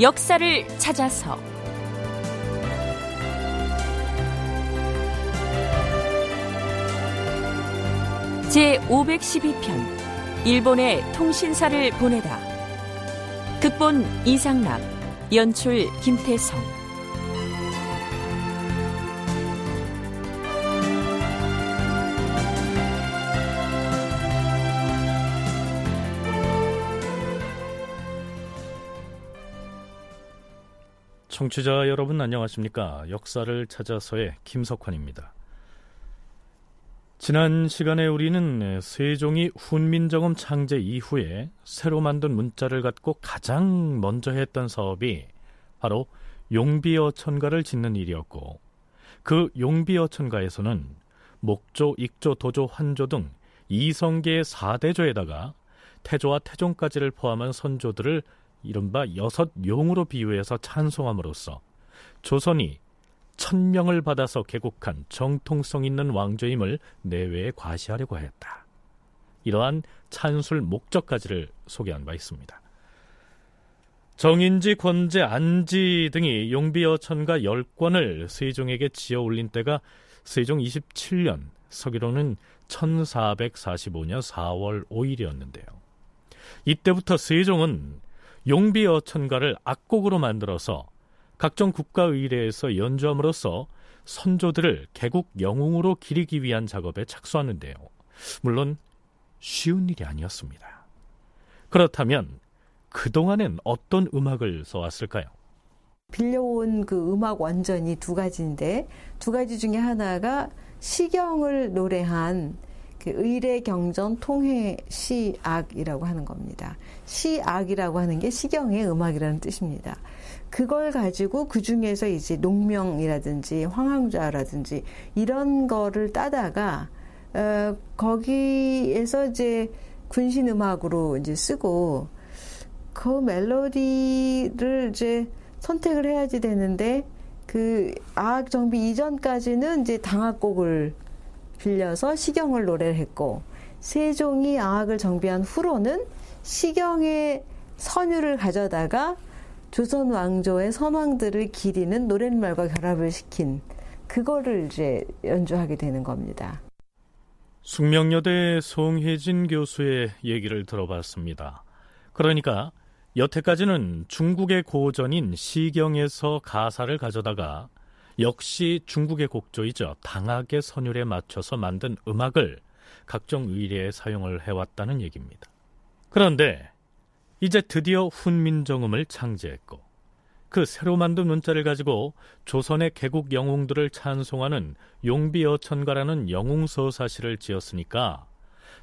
역사를 찾아서. 제 512편 일본의 통신사를 보내다. 극본 이상락 연출 김태성 청취자 여러분 안녕하십니까? 역사를 찾아서의 김석환입니다. 지난 시간에 우리는 세종이 훈민정음 창제 이후에 새로 만든 문자를 갖고 가장 먼저 했던 사업이 바로 용비어천가를 짓는 일이었고 그 용비어천가에서는 목조, 익조, 도조, 환조 등 이성계의 4대조에다가 태조와 태종까지를 포함한 선조들을 이른바 여섯 용으로 비유해서 찬송함으로써 조선이 천명을 받아서 개국한 정통성 있는 왕조임을 내외에 과시하려고 했다. 이러한 찬술 목적까지를 소개한 바 있습니다. 정인지, 권제, 안지 등이 용비어천가 10권을 세종에게 지어 올린 때가 세종 27년, 서기로는 1445년 4월 5일이었는데요. 이때부터 세종은 용비어 천가를 악곡으로 만들어서 각종 국가의례에서 연주함으로써 선조들을 개국 영웅으로 기리기 위한 작업에 착수하는데요. 물론 쉬운 일이 아니었습니다. 그렇다면 그동안엔 어떤 음악을 써왔을까요? 빌려온 그 음악 완전히 두 가지인데 두 가지 중에 하나가 시경을 노래한 그 의례 경전 통해 시악이라고 하는 겁니다. 시악이라고 하는 게 시경의 음악이라는 뜻입니다. 그걸 가지고 그 중에서 이제 농명이라든지 황황좌라든지 이런 거를 따다가 어, 거기에서 이제 군신 음악으로 이제 쓰고 그 멜로디를 이제 선택을 해야지 되는데 그 아악 정비 이전까지는 이제 당악곡을 빌려서 시경을 노래를 했고 세종이 아악을 정비한 후로는 시경의 선율을 가져다가 조선 왕조의 선왕들을 기리는 노랫말과 결합을 시킨 그거를 이제 연주하게 되는 겁니다. 숙명여대 송혜진 교수의 얘기를 들어봤습니다. 그러니까 여태까지는 중국의 고전인 시경에서 가사를 가져다가 역시 중국의 곡조이죠. 당악의 선율에 맞춰서 만든 음악을 각종 의례에 사용을 해왔다는 얘기입니다. 그런데 이제 드디어 훈민정음을 창제했고 그 새로 만든 문자를 가지고 조선의 개국 영웅들을 찬송하는 용비어천가라는 영웅서사시를 지었으니까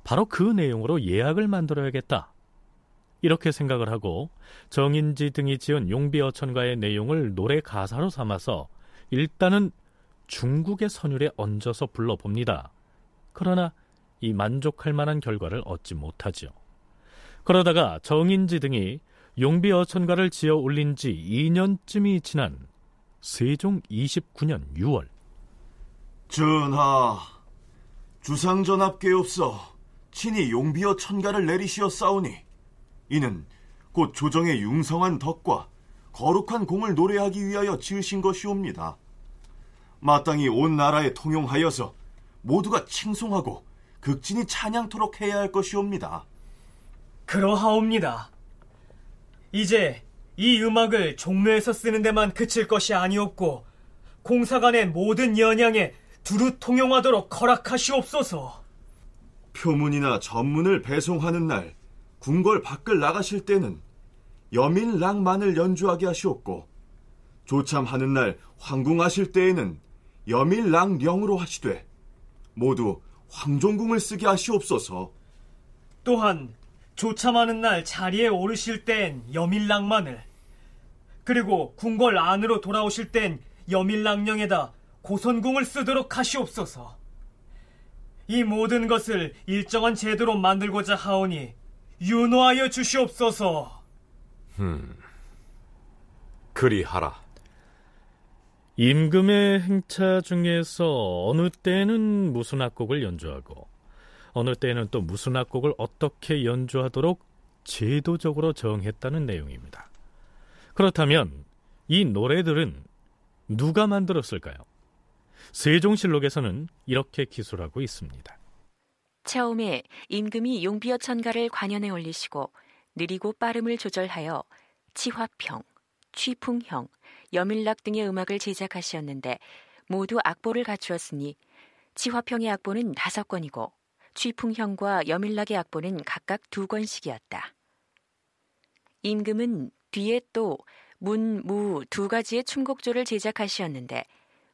바로 그 내용으로 예약을 만들어야겠다. 이렇게 생각을 하고 정인지 등이 지은 용비어천가의 내용을 노래 가사로 삼아서 일단은 중국의 선율에 얹어서 불러봅니다. 그러나 이 만족할 만한 결과를 얻지 못하죠. 그러다가 정인지 등이 용비 어천가를 지어 올린 지 2년쯤이 지난 세종 29년 6월 전하, 주상전합계없어 친히 용비어 천가를 내리시었사오니 이는 곧 조정의 융성한 덕과 거룩한 공을 노래하기 위하여 지으신 것이옵니다. 마땅히 온 나라에 통용하여서 모두가 칭송하고 극진히 찬양토록 해야 할 것이옵니다. 그러하옵니다. 이제 이 음악을 종묘에서 쓰는 데만 그칠 것이 아니었고 공사관의 모든 연양에 두루 통용하도록 허락하시옵소서. 표문이나 전문을 배송하는 날 궁궐 밖을 나가실 때는 여민랑만을 연주하게 하시옵고 조참하는 날 황궁하실 때에는 여민랑령으로 하시되 모두 황종궁을 쓰게 하시옵소서. 또한 조참하는 날 자리에 오르실 땐 여밀랑만을 그리고 궁궐 안으로 돌아오실 땐 여밀랑령에다 고선궁을 쓰도록 하시옵소서. 이 모든 것을 일정한 제도로 만들고자 하오니 윤호하여 주시옵소서. 음, 그리하라. 임금의 행차 중에서 어느 때는 무슨 악곡을 연주하고 어느 때는 또 무슨 악곡을 어떻게 연주하도록 제도적으로 정했다는 내용입니다. 그렇다면 이 노래들은 누가 만들었을까요? 세종실록에서는 이렇게 기술하고 있습니다. 처음에 임금이 용비어 천가를 관연에 올리시고 느리고 빠름을 조절하여 치화평, 취풍형, 여밀락 등의 음악을 제작하시었는데 모두 악보를 갖추었으니 치화평의 악보는 다섯 권이고 취풍형과 여밀락의 악보는 각각 두 권씩이었다. 임금은 뒤에 또 문, 무 두 가지의 춤곡조를 제작하시었는데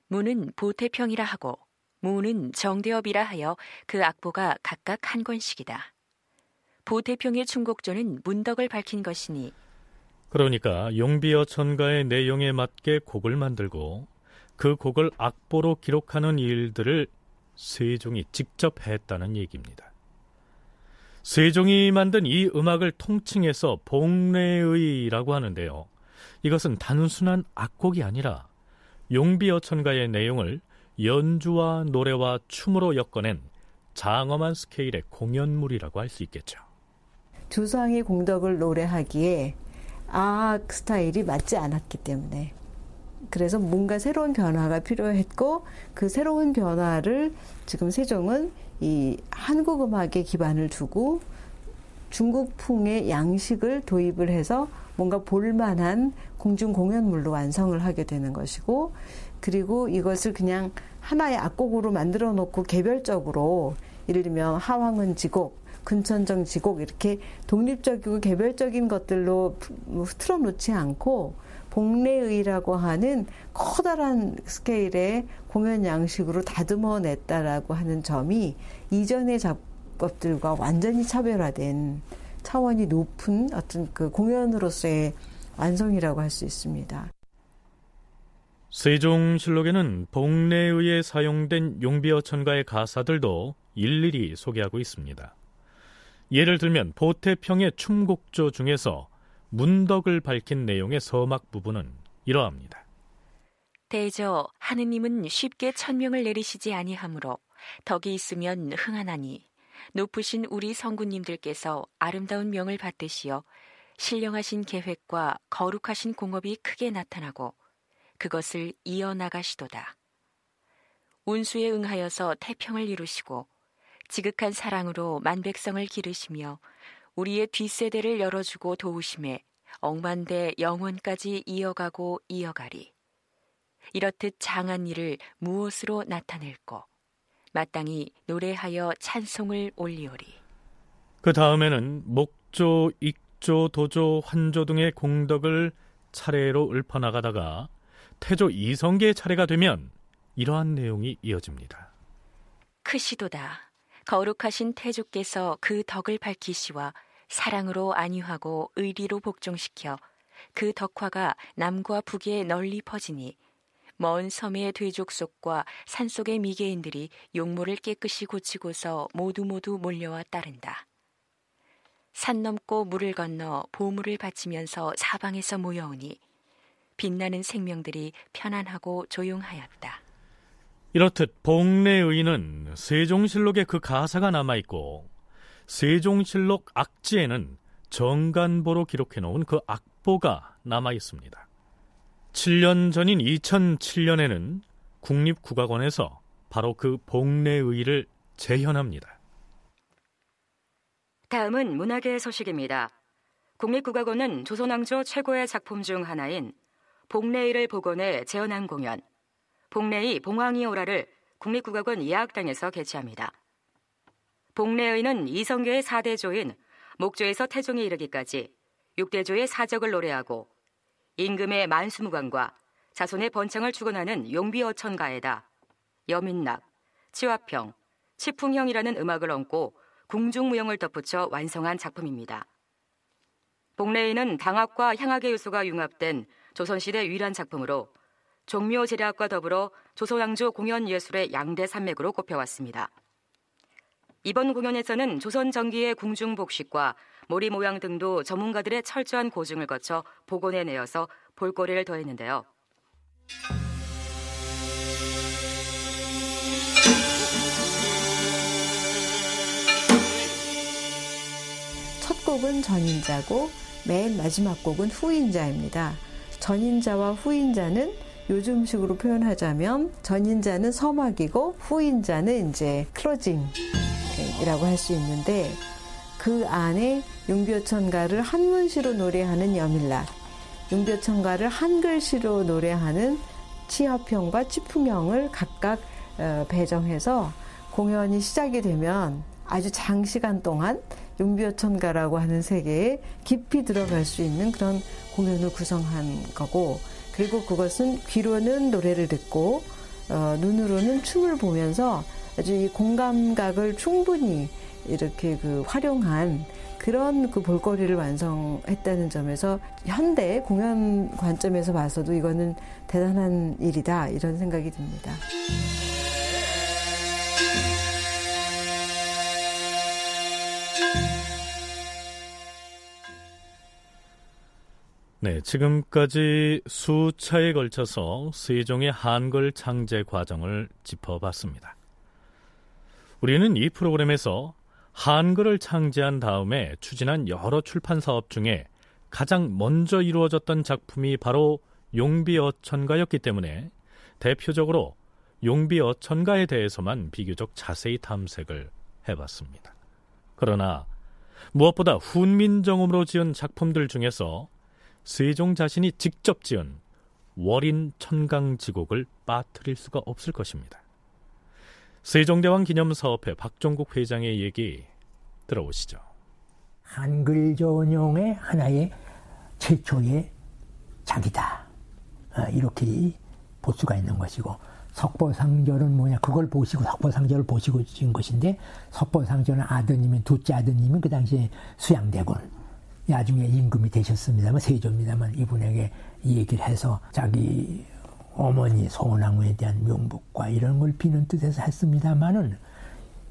무는 보태평이라 하고 무는 정대업이라 하여 그 악보가 각각 한 권씩이다. 보태평의 춤곡조는 문덕을 밝힌 것이니 그러니까 용비어 천가의 내용에 맞게 곡을 만들고 그 곡을 악보로 기록하는 일들을 세종이 직접 했다는 얘기입니다. 세종이 만든 이 음악을 통칭해서 복례의라고 하는데요. 이것은 단순한 악곡이 아니라 용비어천가의 내용을 연주와 노래와 춤으로 엮어낸 장엄한 스케일의 공연물이라고 할 수 있겠죠. 주상의 공덕을 노래하기에 악 스타일이 맞지 않았기 때문에. 그래서 뭔가 새로운 변화가 필요했고 그 새로운 변화를 지금 세종은 이 한국 음악에 기반을 두고 중국풍의 양식을 도입을 해서 뭔가 볼만한 공중 공연물로 완성을 하게 되는 것이고 그리고 이것을 그냥 하나의 악곡으로 만들어 놓고 개별적으로 예를 들면 하왕은 지곡, 근천정 지곡 이렇게 독립적이고 개별적인 것들로 틀어놓지 않고 복례의라고 하는 커다란 스케일의 공연 양식으로 다듬어 냈다라고 하는 점이 이전의 작업들과 완전히 차별화된 차원이 높은 어떤 그 공연으로서의 완성이라고 할 수 있습니다. 세종실록에는 복례의에 사용된 용비어천가의 가사들도 일일이 소개하고 있습니다. 예를 들면 보태평의 춤곡조 중에서 문덕을 밝힌 내용의 서막 부분은 이러합니다. 대저 하느님은 쉽게 천명을 내리시지 아니하므로 덕이 있으면 흥하나니 높으신 우리 성군님들께서 아름다운 명을 받으시어 신령하신 계획과 거룩하신 공업이 크게 나타나고 그것을 이어나가시도다. 운수에 응하여서 태평을 이루시고 지극한 사랑으로 만백성을 기르시며 우리의 뒷세대를 열어주고 도우심에 억만대 영원까지 이어가고 이어가리. 이렇듯 장한 일을 무엇으로 나타낼꼬 마땅히 노래하여 찬송을 올리오리. 그 다음에는 목조, 익조, 도조, 환조 등의 공덕을 차례로 읊어나가다가 태조 이성계의 차례가 되면 이러한 내용이 이어집니다. 크시도다. 거룩하신 태조께서 그 덕을 밝히시와 사랑으로 안위하고 의리로 복종시켜 그 덕화가 남과 북에 널리 퍼지니 먼 섬의 돼족속과 산속의 미개인들이 용모를 깨끗이 고치고서 모두 모두 몰려와 따른다. 산 넘고 물을 건너 보물을 바치면서 사방에서 모여오니 빛나는 생명들이 편안하고 조용하였다. 이렇듯 복례의는 세종실록에 그 가사가 남아있고 세종실록 악지에는 정간보로 기록해 놓은 그 악보가 남아있습니다. 7년 전인 2007년에는 국립국악원에서 바로 그 복례의를 재현합니다. 다음은 문학의 소식입니다. 국립국악원은 조선왕조 최고의 작품 중 하나인 복례의를 복원해 재현한 공연 복례의 봉황이 오라를 국립국악원 예학당에서 개최합니다. 복례의는 이성계의 4대조인 목조에서 태종에 이르기까지 6대조의 사적을 노래하고 임금의 만수무관과 자손의 번창을 축원하는 용비어천가에다 여민락, 치화평, 치풍형이라는 음악을 얹고 궁중무용을 덧붙여 완성한 작품입니다. 복례의는 당학과 향학의 요소가 융합된 조선시대 유일한 작품으로 종묘 제략과 더불어 조선왕조 공연 예술의 양대 산맥으로 꼽혀왔습니다. 이번 공연에서는 조선 전기의 궁중 복식과 모리 모양 등도 전문가들의 철저한 고증을 거쳐 복원해 내어서 볼거리를 더했는데요. 첫 곡은 전인자고 맨 마지막 곡은 후인자입니다. 전인자와 후인자는 요즘식으로 표현하자면 전인자는 서막이고 후인자는 이제 클로징이라고 할 수 있는데 그 안에 용비어천가를 한문시로 노래하는 여밀라, 용비어천가를 한글시로 노래하는 치화평과 치풍형을 각각 어, 배정해서 공연이 시작이 되면 아주 장시간 동안 용비어천가라고 하는 세계에 깊이 들어갈 수 있는 그런 공연을 구성한 거고 그리고 그것은 귀로는 노래를 듣고 어, 눈으로는 춤을 보면서 아주 이 공감각을 충분히 이렇게 그 활용한 그런 그 볼거리를 완성했다는 점에서 현대 공연 관점에서 봐서도 이거는 대단한 일이다 이런 생각이 듭니다. 네, 지금까지 수차에 걸쳐서 세종의 한글 창제 과정을 짚어봤습니다. 우리는 이 프로그램에서 한글을 창제한 다음에 추진한 여러 출판 사업 중에 가장 먼저 이루어졌던 작품이 바로 용비어천가였기 때문에 대표적으로 용비어천가에 대해서만 비교적 자세히 탐색을 해봤습니다. 그러나 무엇보다 훈민정음으로 지은 작품들 중에서 세종 자신이 직접 지은 월인 천강지곡을 빠뜨릴 수가 없을 것입니다. 세종대왕 기념사업회 박종국 회장의 얘기 들어보시죠. 한글 전용의 하나의 최초의 작이다. 아, 이렇게 볼 수가 있는 것이고 석보상절은 뭐냐 그걸 보시고 석보상절을 보시고 지은 것인데 석보상절은 아드님인 둘째 아드님은 그 당시에 수양대군 나중에 임금이 되셨습니다만 세조입니다만 이분에게 이 얘기를 해서 자기 어머니 소원왕후에 대한 명복과 이런 걸 비는 뜻에서 했습니다마는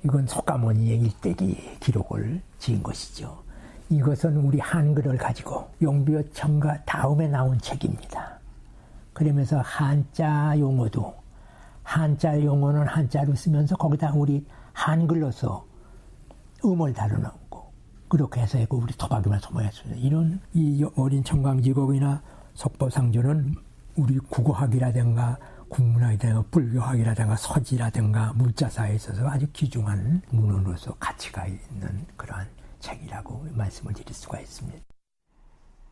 이건 속가모니의 일대기 기록을 지은 것이죠. 이것은 우리 한글을 가지고 용비어청과 다음에 나온 책입니다. 그러면서 한자 용어도 한자 용어는 한자로 쓰면서 거기다 우리 한글로서 음을 다루는 그렇게 해서 했고 우리 토박이만 소모했습니다. 이런 이 어린 청강지곡이나 석보상조는 우리 국어학이라든가 국문학이라든가 불교학이라든가 서지라든가 물자사에 있어서 아주 귀중한 문헌으로서 가치가 있는 그러한 책이라고 말씀을 드릴 수가 있습니다.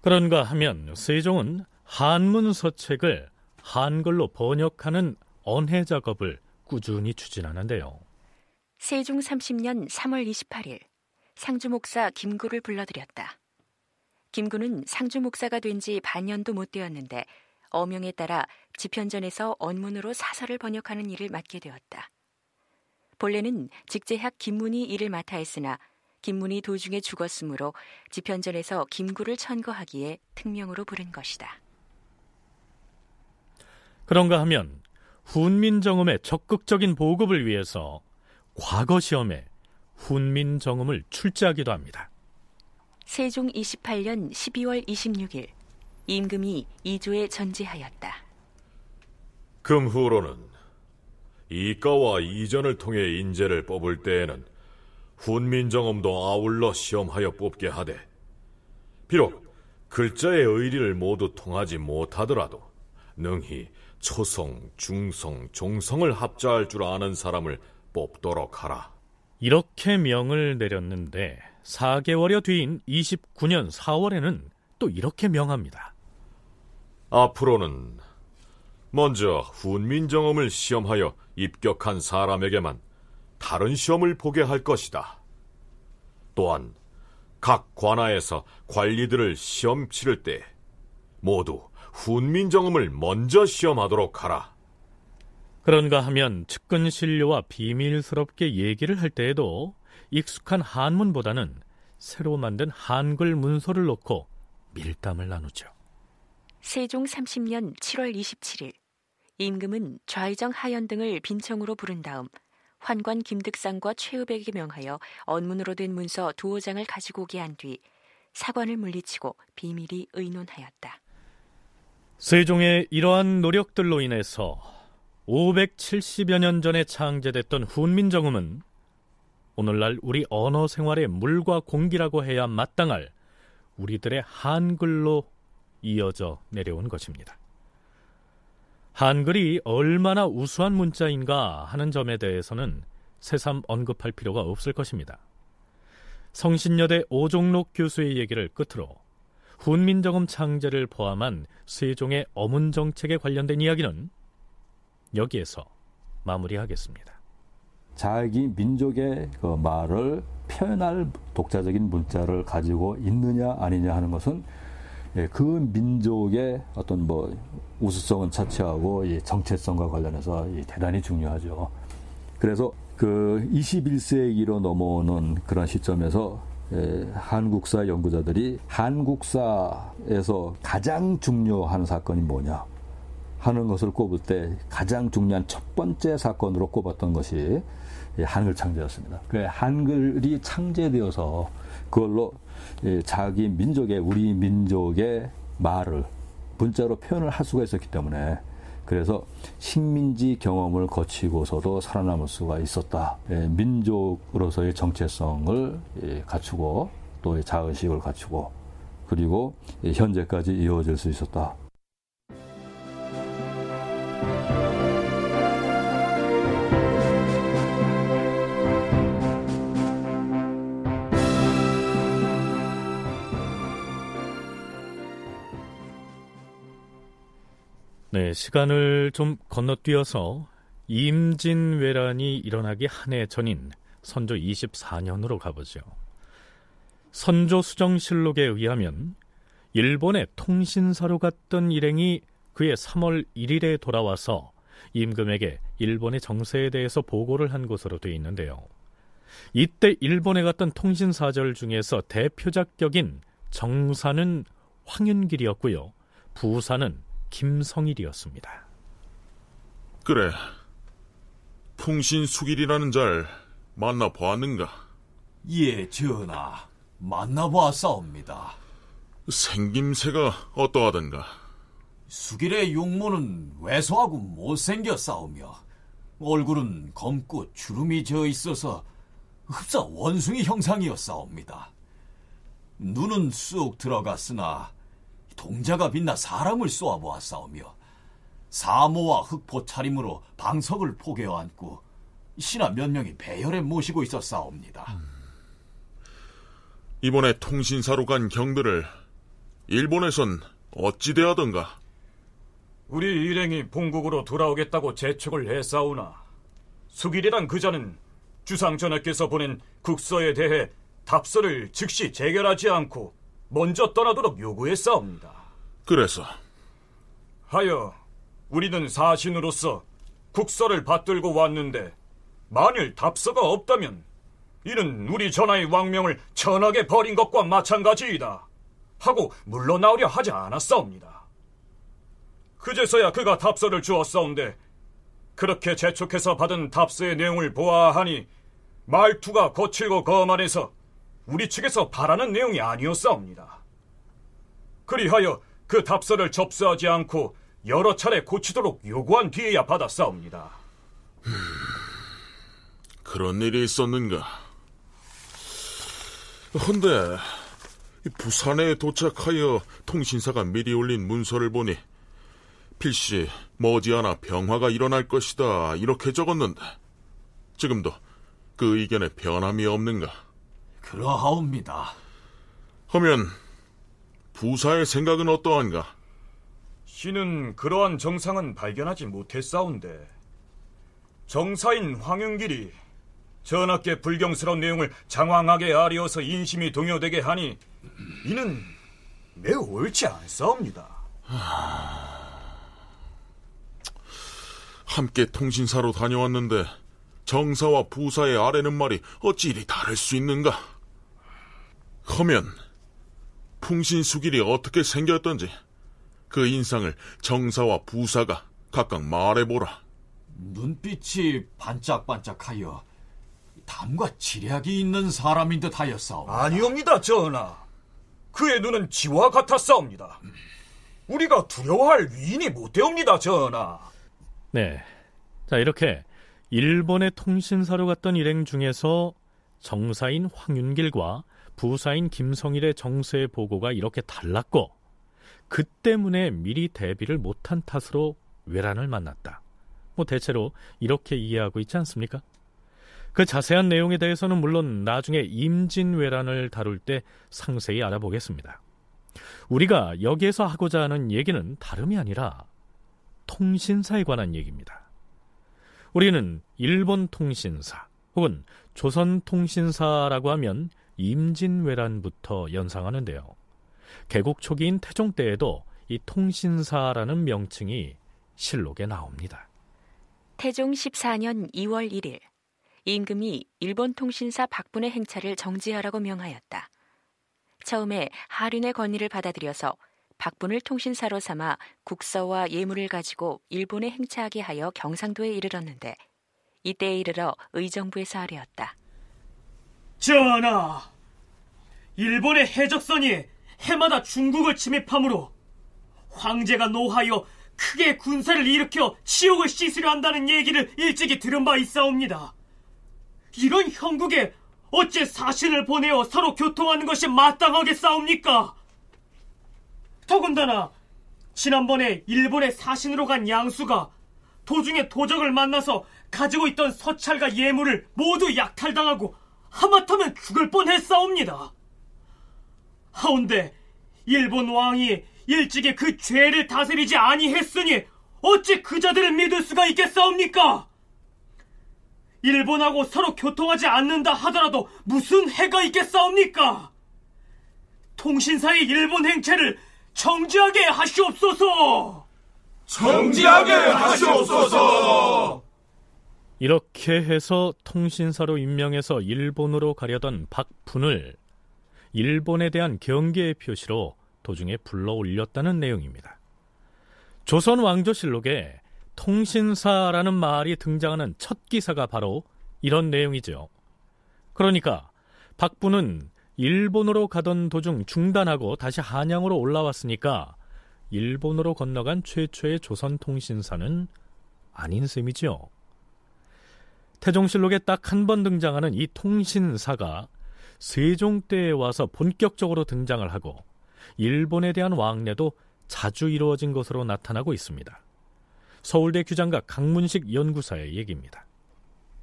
그런가 하면 세종은 한문 서책을 한글로 번역하는 언해 작업을 꾸준히 추진하는데요. 세종 30년 3월 28일 상주 목사 김구를 불러들였다. 김구는 상주 목사가 된 지 반년도 못 되었는데 어명에 따라 지편전에서 언문으로 사설을 번역하는 일을 맡게 되었다. 본래는 직제학 김문이 일을 맡아 했으나 김문이 도중에 죽었으므로 지편전에서 김구를 천거하기에 특명으로 부른 것이다. 그런가 하면 훈민정음의 적극적인 보급을 위해서 과거 시험에 훈민 정음을 출제하기도 합니다. 세종 28년 12월 26일 임금이 이조에 전지하였다. 금후로는 이가와 이전을 통해 인재를 뽑을 때에는 훈민정음도 아울러 시험하여 뽑게 하되 비록 글자의 의리를 모두 통하지 못하더라도 능히 초성, 중성, 종성을 합자할 줄 아는 사람을 뽑도록 하라. 이렇게 명을 내렸는데 4개월여 뒤인 29년 4월에는 또 이렇게 명합니다. 앞으로는 먼저 훈민정음을 시험하여 입격한 사람에게만 다른 시험을 보게 할 것이다. 또한 각 관아에서 관리들을 시험 치를 때 모두 훈민정음을 먼저 시험하도록 하라. 그런가 하면 측근 신료와 비밀스럽게 얘기를 할 때에도 익숙한 한문보다는 새로 만든 한글 문서를 놓고 밀담을 나누죠. 세종 30년 7월 27일 임금은 좌의정 하연 등을 빈청으로 부른 다음 환관 김득상과 최읍에게 명하여 언문으로 된 문서 두어 장을 가지고 오게 한 뒤 사관을 물리치고 비밀이 의논하였다. 세종의 이러한 노력들로 인해서 570여 년 전에 창제됐던 훈민정음은 오늘날 우리 언어 생활의 물과 공기라고 해야 마땅할 우리들의 한글로 이어져 내려온 것입니다. 한글이 얼마나 우수한 문자인가 하는 점에 대해서는 새삼 언급할 필요가 없을 것입니다. 성신여대 오종록 교수의 얘기를 끝으로 훈민정음 창제를 포함한 세종의 어문 정책에 관련된 이야기는 여기에서 마무리하겠습니다. 자기 민족의 그 말을 표현할 독자적인 문자를 가지고 있느냐 아니냐 하는 것은 예, 그 민족의 어떤 뭐 우수성은 차치하고 정체성과 관련해서 대단히 중요하죠. 그래서 그 21세기로 넘어오는 그런 시점에서 예, 한국사 연구자들이 한국사에서 가장 중요한 사건이 뭐냐 하는 것을 꼽을 때 가장 중요한 첫 번째 사건으로 꼽았던 것이 한글 창제였습니다. 그 한글이 창제되어서 그걸로 자기 민족의 우리 민족의 말을 문자로 표현을 할 수가 있었기 때문에 그래서 식민지 경험을 거치고서도 살아남을 수가 있었다. 민족으로서의 정체성을 갖추고 또 자의식을 갖추고 그리고 현재까지 이어질 수 있었다. 네, 시간을 좀 건너뛰어서 임진왜란이 일어나기 한 해 전인 선조 24년으로 가보죠. 선조 수정실록에 의하면 일본의 통신사로 갔던 일행이 그의 3월 1일에 돌아와서 임금에게 일본의 정세에 대해서 보고를 한 것으로 되어 있는데요. 이때 일본에 갔던 통신사절 중에서 대표작격인 정사는 황윤길이었고요. 부사는 김성일이었습니다. 그래. 풍신수길이라는 잘 만나보았는가? 예, 전하. 만나보았사옵니다. 생김새가 어떠하던가? 수길의 용모는 왜소하고 못생겼사오며 얼굴은 검고 주름이 져 있어서 흡사 원숭이 형상이었사옵니다. 눈은 쑥 들어갔으나 동자가 빛나 사람을 쏘아보았사오며 사모와 흑포 차림으로 방석을 포개어 앉고 신하 몇 명이 배열에 모시고 있었사옵니다. 음. 이번에 통신사로 간 경들을 일본에선 어찌 되하던가? 우리 일행이 본국으로 돌아오겠다고 재촉을 했사오나 수길이란 그자는 주상 전하께서 보낸 국서에 대해 답서를 즉시 재결하지 않고 먼저 떠나도록 요구했사옵니다. 그래서 하여 우리는 사신으로서 국서를 받들고 왔는데 만일 답서가 없다면 이는 우리 전하의 왕명을 천하게 버린 것과 마찬가지이다. 하고 물러나오려 하지 않았사옵니다. 그제서야 그가 답서를 주었사온데 그렇게 재촉해서 받은 답서의 내용을 보아하니 말투가 거칠고 거만해서 우리 측에서 바라는 내용이 아니었사옵니다. 그리하여 그 답서를 접수하지 않고 여러 차례 고치도록 요구한 뒤에야 받았사옵니다. 그런 일이 있었는가? 헌데 부산에 도착하여 통신사가 미리 올린 문서를 보니 필시 머지않아 병화가 일어날 것이다 이렇게 적었는데 지금도 그 의견에 변함이 없는가? 그러하옵니다. 하면 부사의 생각은 어떠한가? 신은 그러한 정상은 발견하지 못했사온데 정사인 황윤길이 전하께 불경스러운 내용을 장황하게 아리어서 인심이 동요되게 하니 이는 매우 옳지 않사옵니다. 함께 통신사로 다녀왔는데 정사와 부사의 아래는 말이 어찌 이리 다를 수 있는가? 하면 풍신수길이 어떻게 생겼던지 그 인상을 정사와 부사가 각각 말해보라. 눈빛이 반짝반짝하여 담과 지략이 있는 사람인 듯 하였사옵니다. 아니옵니다, 전하. 그의 눈은 지와 같았사옵니다. 우리가 두려워할 위인이 못되옵니다, 전하. 네. 자, 이렇게 일본의 통신사로 갔던 일행 중에서 정사인 황윤길과 부사인 김성일의 정세 보고가 이렇게 달랐고 그 때문에 미리 대비를 못한 탓으로 외란을 만났다. 뭐 대체로 이렇게 이해하고 있지 않습니까? 그 자세한 내용에 대해서는 물론 나중에 임진왜란을 다룰 때 상세히 알아보겠습니다. 우리가 여기에서 하고자 하는 얘기는 다름이 아니라 통신사에 관한 얘기입니다. 우리는 일본 통신사 혹은 조선 통신사라고 하면 임진왜란부터 연상하는데요. 개국 초기인 태종 때에도 이 통신사라는 명칭이 실록에 나옵니다. 태종 14년 2월 1일 임금이 일본 통신사 박분의 행차를 정지하라고 명하였다. 처음에 하륜의 건의를 받아들여서 박분을 통신사로 삼아 국서와 예물을 가지고 일본에 행차하게 하여 경상도에 이르렀는데 이때에 이르러 의정부에서 아뢰었다. 전하, 일본의 해적선이 해마다 중국을 침입함으로 황제가 노하여 크게 군사를 일으켜 치욕을 씻으려 한다는 얘기를 일찍이 들은 바 있사옵니다. 이런 형국에 어째 사신을 보내어 서로 교통하는 것이 마땅하게 싸웁니까? 더군다나 지난번에 일본의 사신으로 간 양수가 도중에 도적을 만나서 가지고 있던 서찰과 예물을 모두 약탈당하고 하마터면 죽을 뻔했사옵니다. 하운데 일본 왕이 일찍이 그 죄를 다스리지 아니했으니 어찌 그자들을 믿을 수가 있겠사옵니까? 일본하고 서로 교통하지 않는다 하더라도 무슨 해가 있겠사옵니까? 통신사의 일본 행체를 정지하게 하시옵소서! 정지하게 하시옵소서! 이렇게 해서 통신사로 임명해서 일본으로 가려던 박분을 일본에 대한 경계의 표시로 도중에 불러 올렸다는 내용입니다. 조선 왕조실록에 통신사라는 말이 등장하는 첫 기사가 바로 이런 내용이죠. 그러니까 박부는 일본으로 가던 도중 중단하고 다시 한양으로 올라왔으니까 일본으로 건너간 최초의 조선 통신사는 아닌 셈이지요. 태종실록에 딱 한 번 등장하는 이 통신사가 세종 때에 와서 본격적으로 등장을 하고 일본에 대한 왕래도 자주 이루어진 것으로 나타나고 있습니다. 서울대 규장과 강문식 연구사의 얘기입니다.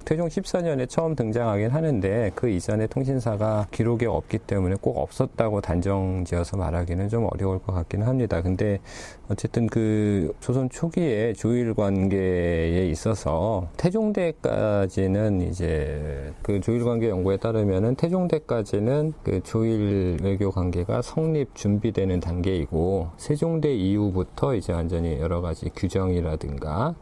태종 14년에 처음 등장하긴 하는데 그 이전에 통신사가 기록에 없기 때문에 꼭 없었다고 단정지어서 말하기는 좀 어려울 것 같기는 합니다. 근데 어쨌든 그 조선 초기에 조일 관계에 있어서 태종대까지는 이제 그 조일 관계 연구에 따르면은 태종대까지는 그 조일 외교 관계가 성립 준비되는 단계이고 세종대 이후부터 이제 완전히 여러 가지 규정이라든가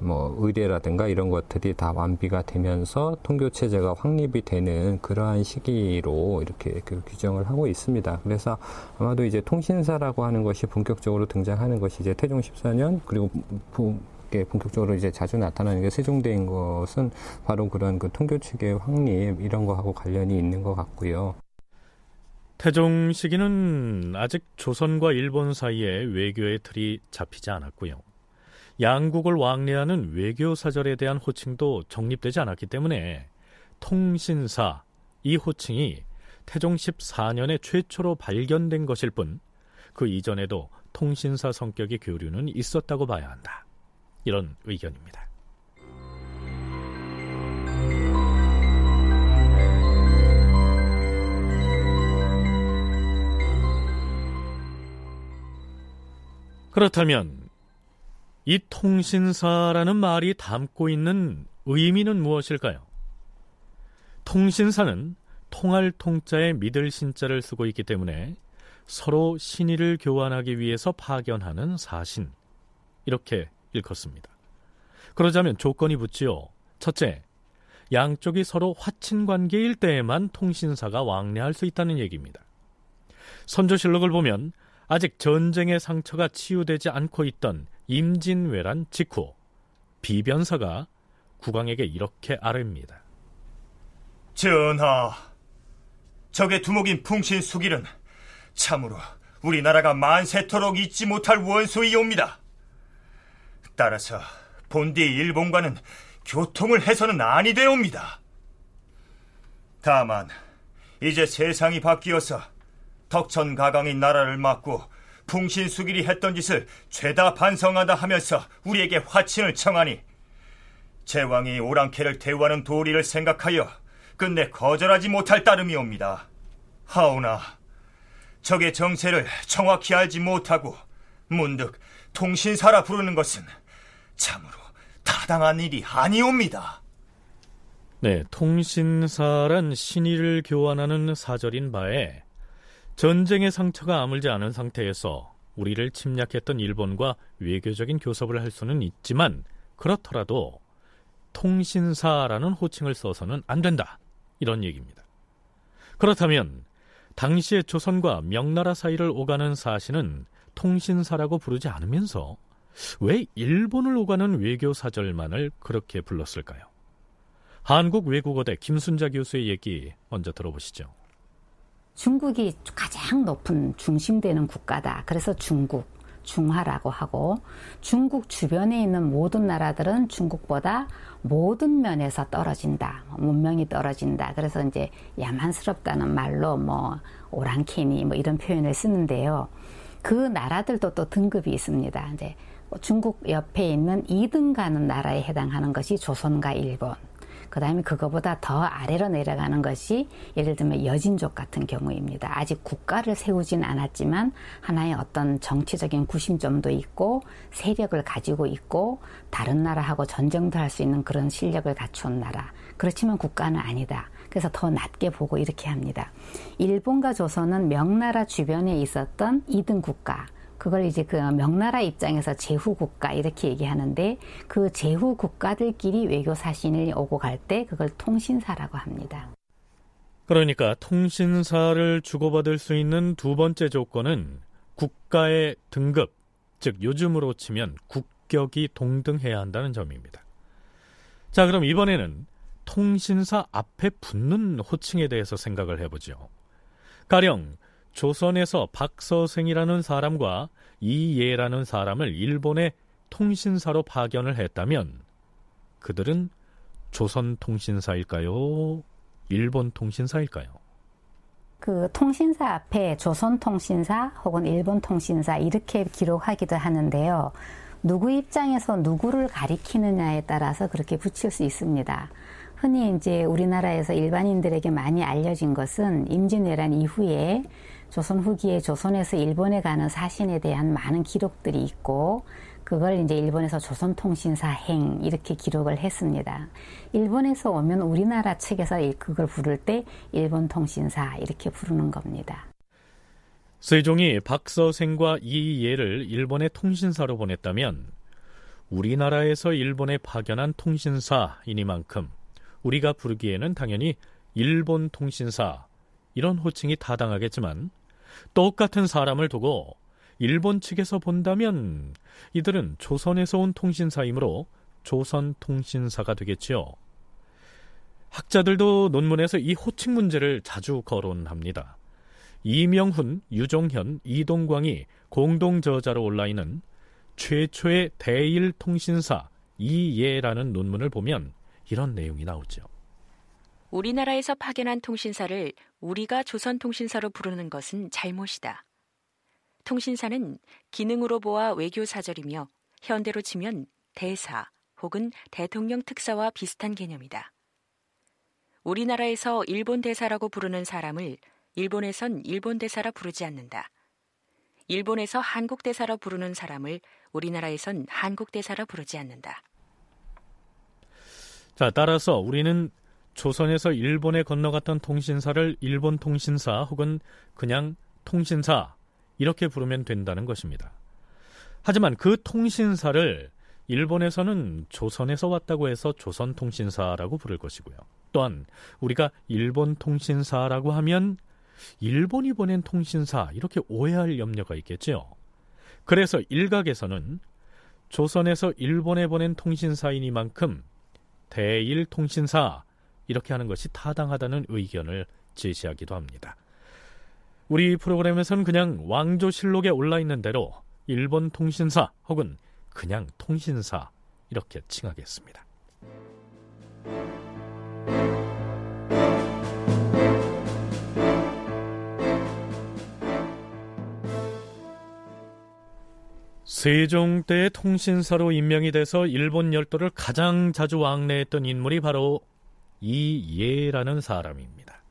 뭐 의대라든가 이런 것들이 다 완비가 되면서 통교 체제가 확립이 되는 그러한 시기로 이렇게 그 규정을 하고 있습니다. 그래서 아마도 이제 통신사라고 하는 것이 본격적으로 등장하는 것이 이제 태종 14년 그리고 본격적으로 이제 자주 나타나는 게 세종대인 것은 바로 그런 그 통교 체계 확립 이런 거하고 관련이 있는 것 같고요. 태종 시기는 아직 조선과 일본 사이에 외교의 틀이 잡히지 않았고요. 양국을 왕래하는 외교 사절에 대한 호칭도 정립되지 않았기 때문에 통신사 이 호칭이 태종 14년에 최초로 발견된 것일 뿐 그 이전에도 통신사 성격의 교류는 있었다고 봐야 한다. 이런 의견입니다. 그렇다면 이 통신사라는 말이 담고 있는 의미는 무엇일까요? 통신사는 통할 통자에 믿을 신자를 쓰고 있기 때문에 서로 신의를 교환하기 위해서 파견하는 사신 이렇게 읽었습니다. 그러자면 조건이 붙지요. 첫째, 양쪽이 서로 화친 관계일 때에만 통신사가 왕래할 수 있다는 얘기입니다. 선조실록을 보면 아직 전쟁의 상처가 치유되지 않고 있던 임진왜란 직후 비변사가 국왕에게 이렇게 아뢰입니다. 전하, 적의 두목인 풍신수길은 참으로 우리나라가 만세토록 잊지 못할 원수이옵니다. 따라서 본디 일본과는 교통을 해서는 아니 되옵니다. 다만 이제 세상이 바뀌어서 덕천가강이 나라를 맡고 풍신수길이 했던 짓을 죄다 반성하다 하면서 우리에게 화친을 청하니 제왕이 오랑캐를 대우하는 도리를 생각하여 끝내 거절하지 못할 따름이옵니다. 하오나 적의 정세를 정확히 알지 못하고 문득 통신사라 부르는 것은 참으로 타당한 일이 아니옵니다. 네, 통신사란 신의를 교환하는 사절인 바에 전쟁의 상처가 아물지 않은 상태에서 우리를 침략했던 일본과 외교적인 교섭을 할 수는 있지만 그렇더라도 통신사라는 호칭을 써서는 안 된다. 이런 얘기입니다. 그렇다면 당시의 조선과 명나라 사이를 오가는 사신은 통신사라고 부르지 않으면서 왜 일본을 오가는 외교 사절만을 그렇게 불렀을까요? 한국 외국어대 김순자 교수의 얘기 먼저 들어보시죠. 중국이 가장 높은 중심되는 국가다. 그래서 중국, 중화라고 하고 중국 주변에 있는 모든 나라들은 중국보다 모든 면에서 떨어진다. 문명이 떨어진다. 그래서 이제 야만스럽다는 말로 뭐 오랑캐니 뭐 이런 표현을 쓰는데요. 그 나라들도 또 등급이 있습니다. 이제 중국 옆에 있는 2등 가는 나라에 해당하는 것이 조선과 일본. 그 다음에 그거보다 더 아래로 내려가는 것이 예를 들면 여진족 같은 경우입니다. 아직 국가를 세우진 않았지만 하나의 어떤 정치적인 구심점도 있고 세력을 가지고 있고 다른 나라하고 전쟁도 할 수 있는 그런 실력을 갖춘 나라. 그렇지만 국가는 아니다. 그래서 더 낮게 보고 이렇게 합니다. 일본과 조선은 명나라 주변에 있었던 2등 국가. 그걸 이제 그 명나라 입장에서 제후 국가 이렇게 얘기하는데 그 제후 국가들끼리 외교 사신을 오고 갈 때 그걸 통신사라고 합니다. 그러니까 통신사를 주고받을 수 있는 두 번째 조건은 국가의 등급, 즉 요즘으로 치면 국격이 동등해야 한다는 점입니다. 자, 그럼 이번에는 통신사 앞에 붙는 호칭에 대해서 생각을 해보죠. 가령 조선에서 박서생이라는 사람과 이예라는 사람을 일본의 통신사로 파견을 했다면 그들은 조선 통신사일까요? 일본 통신사일까요? 그 통신사 앞에 조선 통신사 혹은 일본 통신사 이렇게 기록하기도 하는데요. 누구 입장에서 누구를 가리키느냐에 따라서 그렇게 붙일 수 있습니다. 흔히 이제 우리나라에서 일반인들에게 많이 알려진 것은 임진왜란 이후에 조선 후기에 조선에서 일본에 가는 사신에 대한 많은 기록들이 있고 그걸 이제 일본에서 조선통신사행 이렇게 기록을 했습니다. 일본에서 오면 우리나라 측에서 그걸 부를 때 일본 통신사 이렇게 부르는 겁니다. 세종이 박서생과 이예를 일본의 통신사로 보냈다면 우리나라에서 일본에 파견한 통신사이니만큼 우리가 부르기에는 당연히 일본 통신사 이런 호칭이 타당하겠지만 똑같은 사람을 두고 일본 측에서 본다면 이들은 조선에서 온 통신사이므로 조선 통신사가 되겠지요. 학자들도 논문에서 이 호칭 문제를 자주 거론합니다. 이명훈, 유종현, 이동광이 공동 저자로 올라 있는 최초의 대일 통신사 이예라는 논문을 보면 이런 내용이 나오죠. 우리나라에서 파견한 통신사를 우리가 조선통신사로 부르는 것은 잘못이다. 통신사는 기능으로 보아 외교 사절이며 현대로 치면 대사 혹은 대통령 특사와 비슷한 개념이다. 우리나라에서 일본 대사라고 부르는 사람을 일본에선 일본 대사라 부르지 않는다. 일본에서 한국 대사라 부르는 사람을 우리나라에선 한국 대사라 부르지 않는다. 자, 따라서 우리는 조선에서 일본에 건너갔던 통신사를 일본 통신사 혹은 그냥 통신사 이렇게 부르면 된다는 것입니다. 하지만 그 통신사를 일본에서는 조선에서 왔다고 해서 조선 통신사라고 부를 것이고요. 또한 우리가 일본 통신사라고 하면 일본이 보낸 통신사 이렇게 오해할 염려가 있겠죠. 그래서 일각에서는 조선에서 일본에 보낸 통신사이니만큼 대일 통신사 이렇게 하는 것이 타당하다는 의견을 제시하기도 합니다. 우리 프로그램에서는 그냥 왕조실록에 올라 있는 대로 일본 통신사 혹은 그냥 통신사 이렇게 칭하겠습니다. 세종 때의 통신사로 임명이 돼서 일본 열도를 가장 자주 왕래했던 인물이 바로 이예라는 사람입니다.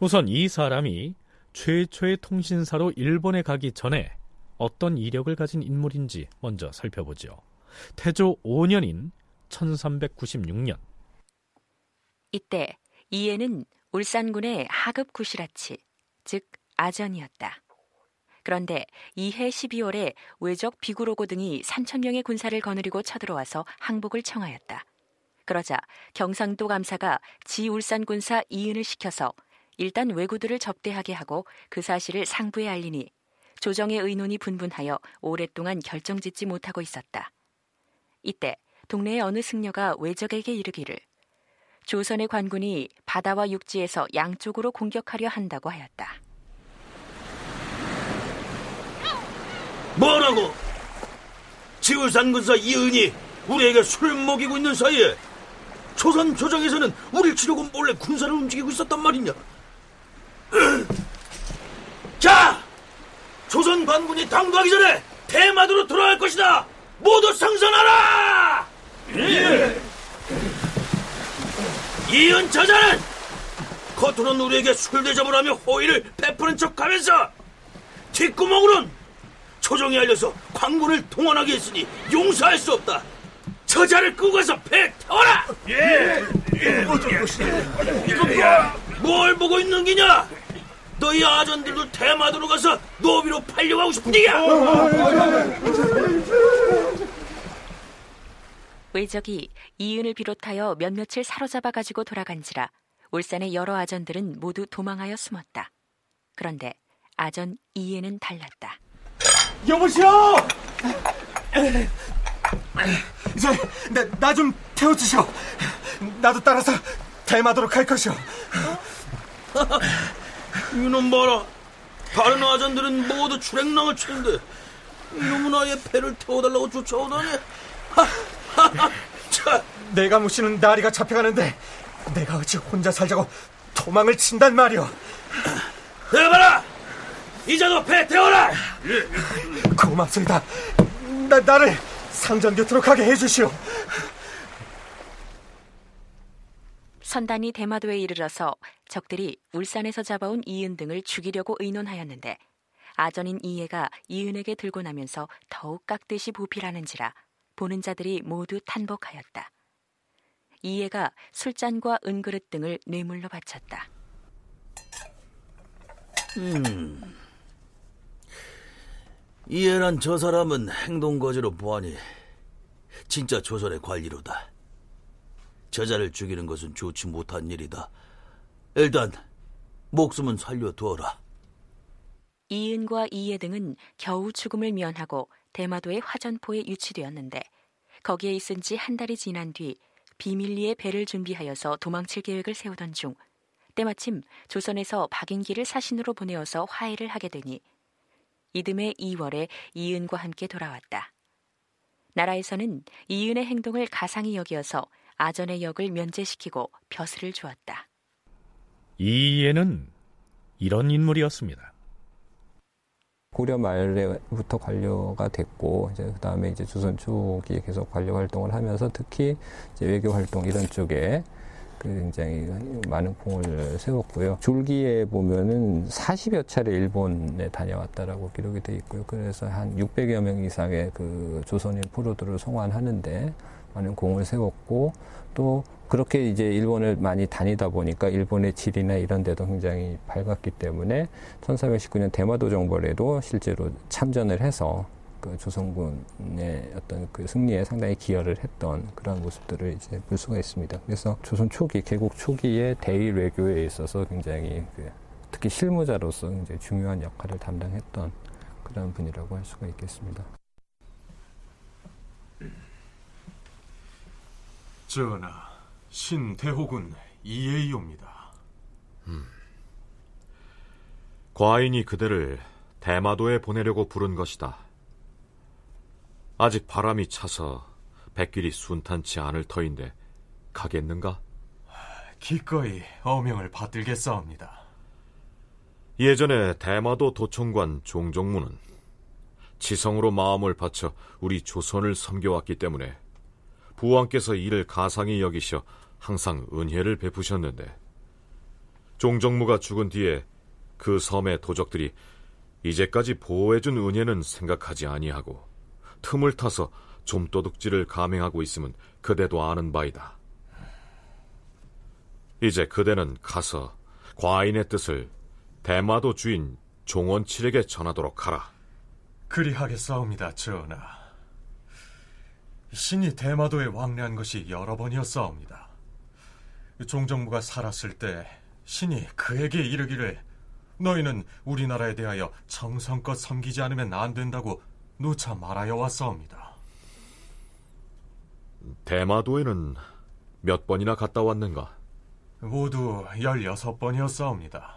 우선 이 사람이 최초의 통신사로 일본에 가기 전에 어떤 이력을 가진 인물인지 먼저 살펴보죠. 태조 5년인 1396년. 이때 이에는 울산군의 하급 구시라치, 즉 아전이었다. 그런데 이해 12월에 외적 비구로고 등이 3천 명의 군사를 거느리고 쳐들어와서 항복을 청하였다. 그러자 경상도 감사가 지울산 군사 이은을 시켜서 일단 왜구들을 접대하게 하고 그 사실을 상부에 알리니 조정의 의논이 분분하여 오랫동안 결정짓지 못하고 있었다. 이때 동네의 어느 승려가 외적에게 이르기를 조선의 관군이 바다와 육지에서 양쪽으로 공격하려 한다고 하였다. 뭐라고? 지울산 군사 이은이 우리에게 술 먹이고 있는 사이에 조선 조정에서는 우리를 치려고 몰래 군사를 움직이고 있었단 말이냐? 자! 조선 반군이 당도하기 전에 대마도로 돌아갈 것이다! 모두 상선하라! 예! 이은 저자는 겉으로는 우리에게 술 대접을 하며 호의를 베푸는 척 하면서 뒷구멍으론 조정이 알려서 광군을 동원하게 했으니 용서할 수 없다. 저자를 끄고 가서 배 태워라! 예! 예! 이거 뭐, 뭘 보고 있는 기냐? 너희 아전들도 대마도로 가서 노비로 팔려가고 싶은 얘기야! 외적이 이은을 비롯하여 몇몇을 사로잡아 가지고 돌아간지라 울산의 여러 아전들은 모두 도망하여 숨었다. 그런데 아전 이에는 달랐다. 여보시오! 이제 나 좀 태워주시오. 나도 따라서 대마도로 갈 것이오. 이놈 봐라. 다른 아전들은 모두 출행랑을 치는데 이놈은 아예 배를 태워달라고 쫓아오다니. 내가 모시는 나리가 잡혀가는데 내가 어찌 혼자 살자고 도망을 친단 말이오. 해봐라! 이자도 배 태워라! 고맙습니다. 나, 나를 상전 곁으로 가게 해주시오. 선단이 대마도에 이르러서 적들이 울산에서 잡아온 이은 등을 죽이려고 의논하였는데 아전인 이해가 이은에게 들고 나면서 더욱 깍듯이 보필하는지라 보는 자들이 모두 탄복하였다. 이해가 술잔과 은그릇 등을 뇌물로 바쳤다. 음. 이해란 저 사람은 행동거지로 보아니 진짜 조선의 관리로다. 저자를 죽이는 것은 좋지 못한 일이다. 일단 목숨은 살려두어라. 이은과 이해 등은 겨우 죽음을 면하고 대마도의 화전포에 유치되었는데 거기에 있은 지 한 달이 지난 뒤 비밀리에 배를 준비하여서 도망칠 계획을 세우던 중 때마침 조선에서 박인기를 사신으로 보내어서 화해를 하게 되니 이듬해 2월에 이은과 함께 돌아왔다. 나라에서는 이은의 행동을 가상히 여기어서 아전의 역을 면제시키고 벼슬을 주었다. 이예는 이런 인물이었습니다. 고려 말에부터 관료가 됐고 이제 그다음에 이제 조선 초기에 계속 관료 활동을 하면서 특히 외교 활동 이런 쪽에 그 굉장히 많은 공을 세웠고요. 줄기에 보면은 40여 차례 일본에 다녀왔다라고 기록이 돼 있고요. 그래서 한 600여 명 이상의 그 조선인 포로들을 송환하는데 많은 공을 세웠고 또 그렇게 이제 일본을 많이 다니다 보니까 일본의 지리나 이런 데도 굉장히 밝았기 때문에 1419년 대마도 정벌에도 실제로 참전을 해서 그 조선군의 어떤 그 승리에 상당히 기여를 했던 그런 모습들을 이제 볼 수가 있습니다. 그래서 조선 초기, 개국 초기의 대일 외교에 있어서 굉장히 그 특히 실무자로서 굉장히 중요한 역할을 담당했던 그런 분이라고 할 수가 있겠습니다. 전하, 신대호군 이에이옵니다. 음. 과인이 그대를 대마도에 보내려고 부른 것이다. 아직 바람이 차서 백길이 순탄치 않을 터인데 가겠는가? 기꺼이 어명을 받들겠사옵니다. 예전에 대마도 도청관 종종무는 지성으로 마음을 바쳐 우리 조선을 섬겨왔기 때문에 부왕께서 이를 가상히 여기셔 항상 은혜를 베푸셨는데 종정무가 죽은 뒤에 그 섬의 도적들이 이제까지 보호해준 은혜는 생각하지 아니하고 틈을 타서 좀도둑질을 감행하고 있음은 그대도 아는 바이다. 이제 그대는 가서 과인의 뜻을 대마도 주인 종원칠에게 전하도록 하라. 그리하겠사옵니다, 전하. 신이 대마도에 왕래한 것이 여러 번이었사옵니다. 종정무가 살았을 때 신이 그에게 이르기를 너희는 우리나라에 대하여 정성껏 섬기지 않으면 안 된다고 누차 말하여 왔사옵니다. 대마도에는 몇 번이나 갔다 왔는가? 모두 16번이었사옵니다.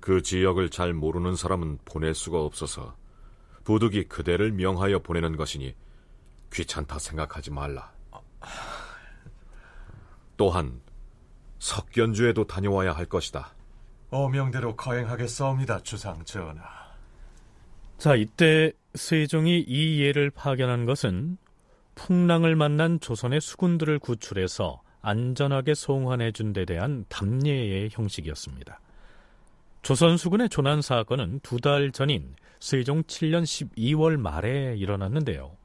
그 지역을 잘 모르는 사람은 보낼 수가 없어서 부득이 그대를 명하여 보내는 것이니 귀찮다 생각하지 말라. 또한 석견주에도 다녀와야 할 것이다. 어명대로 거행하겠사옵니다, 주상 전하. 자, 이때 세종이 이 예를 파견한 것은 풍랑을 만난 조선의 수군들을 구출해서 안전하게 송환해 준 데 대한 답례의 형식이었습니다. 조선 수군의 조난 사건은 두 달 전인 세종 7년 12월 말에 일어났는데요.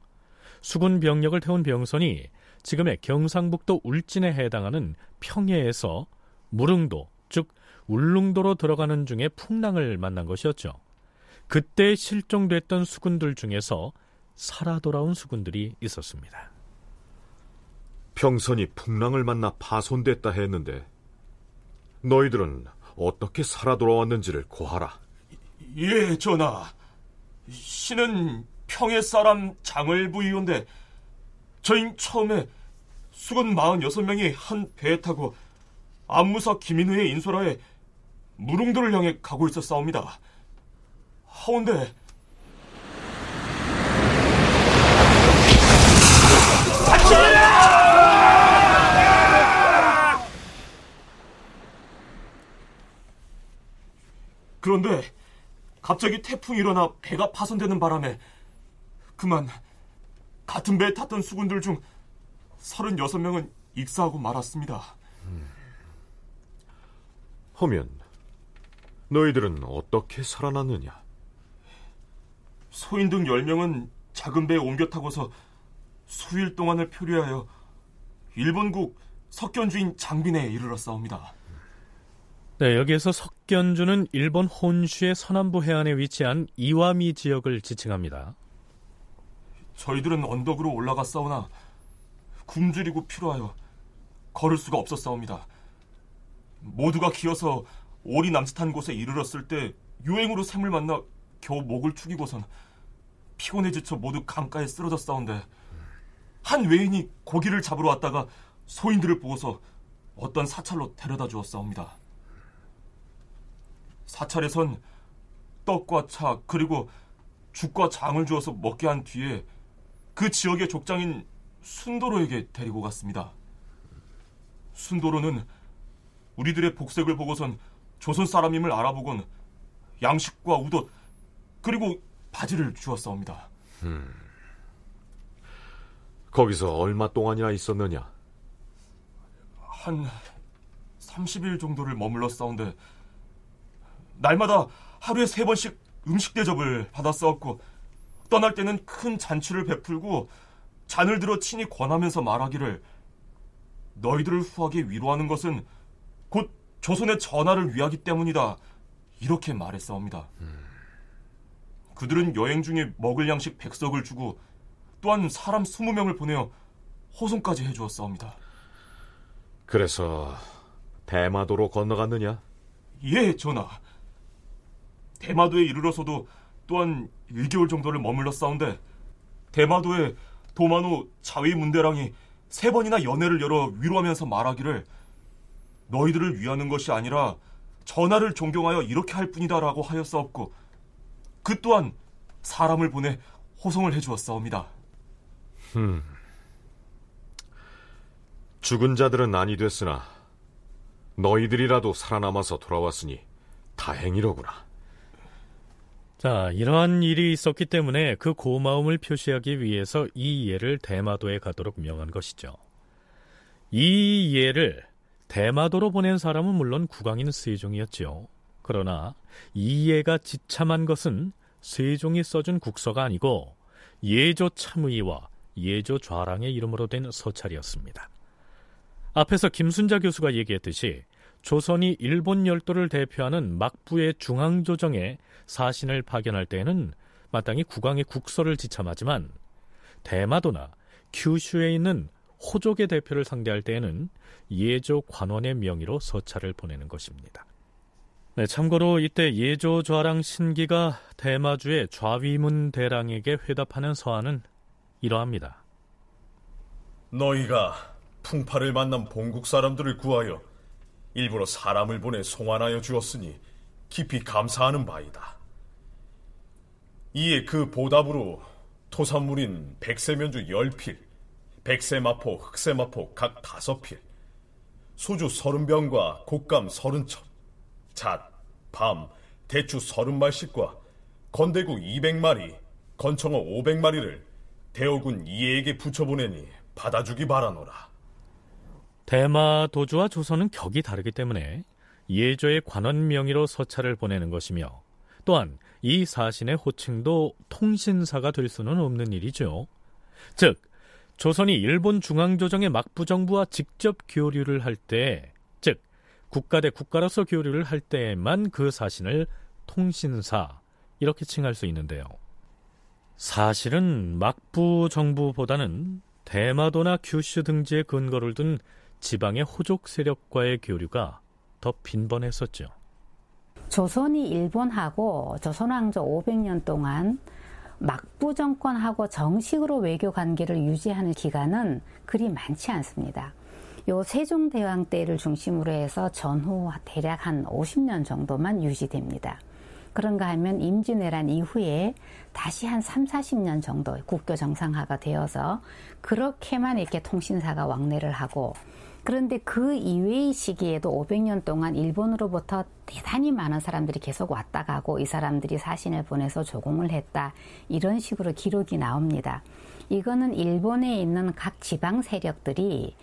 수군 병력을 태운 병선이 지금의 경상북도 울진에 해당하는 평해에서 무릉도, 즉 울릉도로 들어가는 중에 풍랑을 만난 것이었죠. 그때 실종됐던 수군들 중에서 살아 돌아온 수군들이 있었습니다. 평선이 풍랑을 만나 파손됐다 했는데 너희들은 어떻게 살아 돌아왔는지를 고하라. 예, 전하. 신은 평해 사람 장을부이온데 저희 처음에 수군 46명이 한 배에 타고 안무사 김인우의 인소라에 무릉도를 향해 가고 있었사옵니다. 하운데 그런데 갑자기 태풍이 일어나 배가 파손되는 바람에 그만 같은 배에 탔던 수군들 중 36명은 익사하고 말았습니다. 음. 하면 너희들은 어떻게 살아났느냐? 소인 등 10명은 작은 배에 옮겨 타고서 수일 동안을 표류하여 일본국 석견주인 장빈에 이르렀사옵니다. 네, 여기에서 석견주는 일본 혼슈의 서남부 해안에 위치한 이와미 지역을 지칭합니다. 저희들은 언덕으로 올라갔사오나 굶주리고 피로하여 걸을 수가 없었사옵니다. 모두가 기어서 오리 남짓한 곳에 이르렀을 때 유행으로 샘을 만나 겨우 목을 축이고선 피곤해 지쳐 모두 강가에 쓰러져 싸운데 한 외인이 고기를 잡으러 왔다가 소인들을 보고서 어떤 사찰로 데려다 주었사옵니다. 사찰에선 떡과 차 그리고 죽과 장을 주어서 먹게 한 뒤에 그 지역의 족장인 순도로에게 데리고 갔습니다. 순도로는 우리들의 복색을 보고선 조선 사람임을 알아보곤 양식과 우옷 그리고 바지를 주었사옵니다. 음. 거기서 얼마 동안이나 있었느냐? 한 30일 정도를 머물러 싸운데 날마다 하루에 세 번씩 음식 대접을 받았사옵고 떠날 때는 큰 잔치를 베풀고 잔을 들어 친히 권하면서 말하기를 너희들을 후하게 위로하는 것은 곧 조선의 전하를 위하기 때문이다. 이렇게 말했사옵니다. 음. 그들은 여행 중에 먹을 양식 백석을 주고 또한 사람 20명을 보내어 호송까지 해주었사옵니다. 그래서 대마도로 건너갔느냐? 예, 전하. 대마도에 이르러서도 또한 1개월 정도를 머물렀사온데 대마도에 도마노 자위 문대랑이 세 번이나 연회를 열어 위로하면서 말하기를 너희들을 위하는 것이 아니라 전하를 존경하여 이렇게 할 뿐이다라고 하였사옵고 그 또한 사람을 보내 호송을 해주었사옵니다. 음. 죽은 자들은 아니 됐으나 너희들이라도 살아남아서 돌아왔으니 다행이로구나. 자, 이러한 일이 있었기 때문에 그 고마움을 표시하기 위해서 이 예를 대마도에 가도록 명한 것이죠. 이 예를 대마도로 보낸 사람은 물론 국왕인 세종이었지요. 그러나 이 예가 지참한 것은 세종이 써준 국서가 아니고 예조 참의와 예조 좌랑의 이름으로 된 서찰이었습니다. 앞에서 김순자 교수가 얘기했듯이 조선이 일본 열도를 대표하는 막부의 중앙조정에 사신을 파견할 때에는 마땅히 국왕의 국서를 지참하지만 대마도나 큐슈에 있는 호족의 대표를 상대할 때에는 예조 관원의 명의로 서찰을 보내는 것입니다. 네, 참고로 이때 예조 좌랑 신기가 대마주의 좌위문 대랑에게 회답하는 서한은 이러합니다. 너희가 풍파를 만난 본국 사람들을 구하여 일부러 사람을 보내 송환하여 주었으니 깊이 감사하는 바이다. 이에 그 보답으로 토산물인 백세면주 열필, 백세마포, 흑세마포 각 다섯 필, 소주 서른 병과 곶감 서른 첩, 잣, 밤, 대추 서른 말씩과 건대구 이백 마리, 건청어 오백 마리를 대어군 이에게 붙여보내니 받아주기 바라노라. 대마 도주와 조선은 격이 다르기 때문에 예조의 관원 명의로 서찰을 보내는 것이며 또한 이 사신의 호칭도 통신사가 될 수는 없는 일이죠. 즉 조선이 일본 중앙조정의 막부 정부와 직접 교류를 할 때, 즉 국가 대 국가로서 교류를 할 때에만 그 사신을 통신사 이렇게 칭할 수 있는데요. 사실은 막부 정부보다는 대마도나 규슈 등지에 근거를 둔 지방의 호족 세력과의 교류가 더 빈번했었죠. 조선이 일본하고 조선 왕조 500년 동안 막부 정권하고 정식으로 외교 관계를 유지하는 기간은 그리 많지 않습니다. 요 세종대왕 때를 중심으로 해서 전후 대략 한 50년 정도만 유지됩니다. 그런가 하면 임진왜란 이후에 다시 한 3, 40년 정도 국교 정상화가 되어서 그렇게만 이렇게 통신사가 왕래를 하고 그런데 그 이외의 시기에도 500년 동안 일본으로부터 대단히 많은 사람들이 계속 왔다 가고 이 사람들이 사신을 보내서 조공을 했다. 이런 식으로 기록이 나옵니다. 이거는 일본에 있는 각 지방 세력들이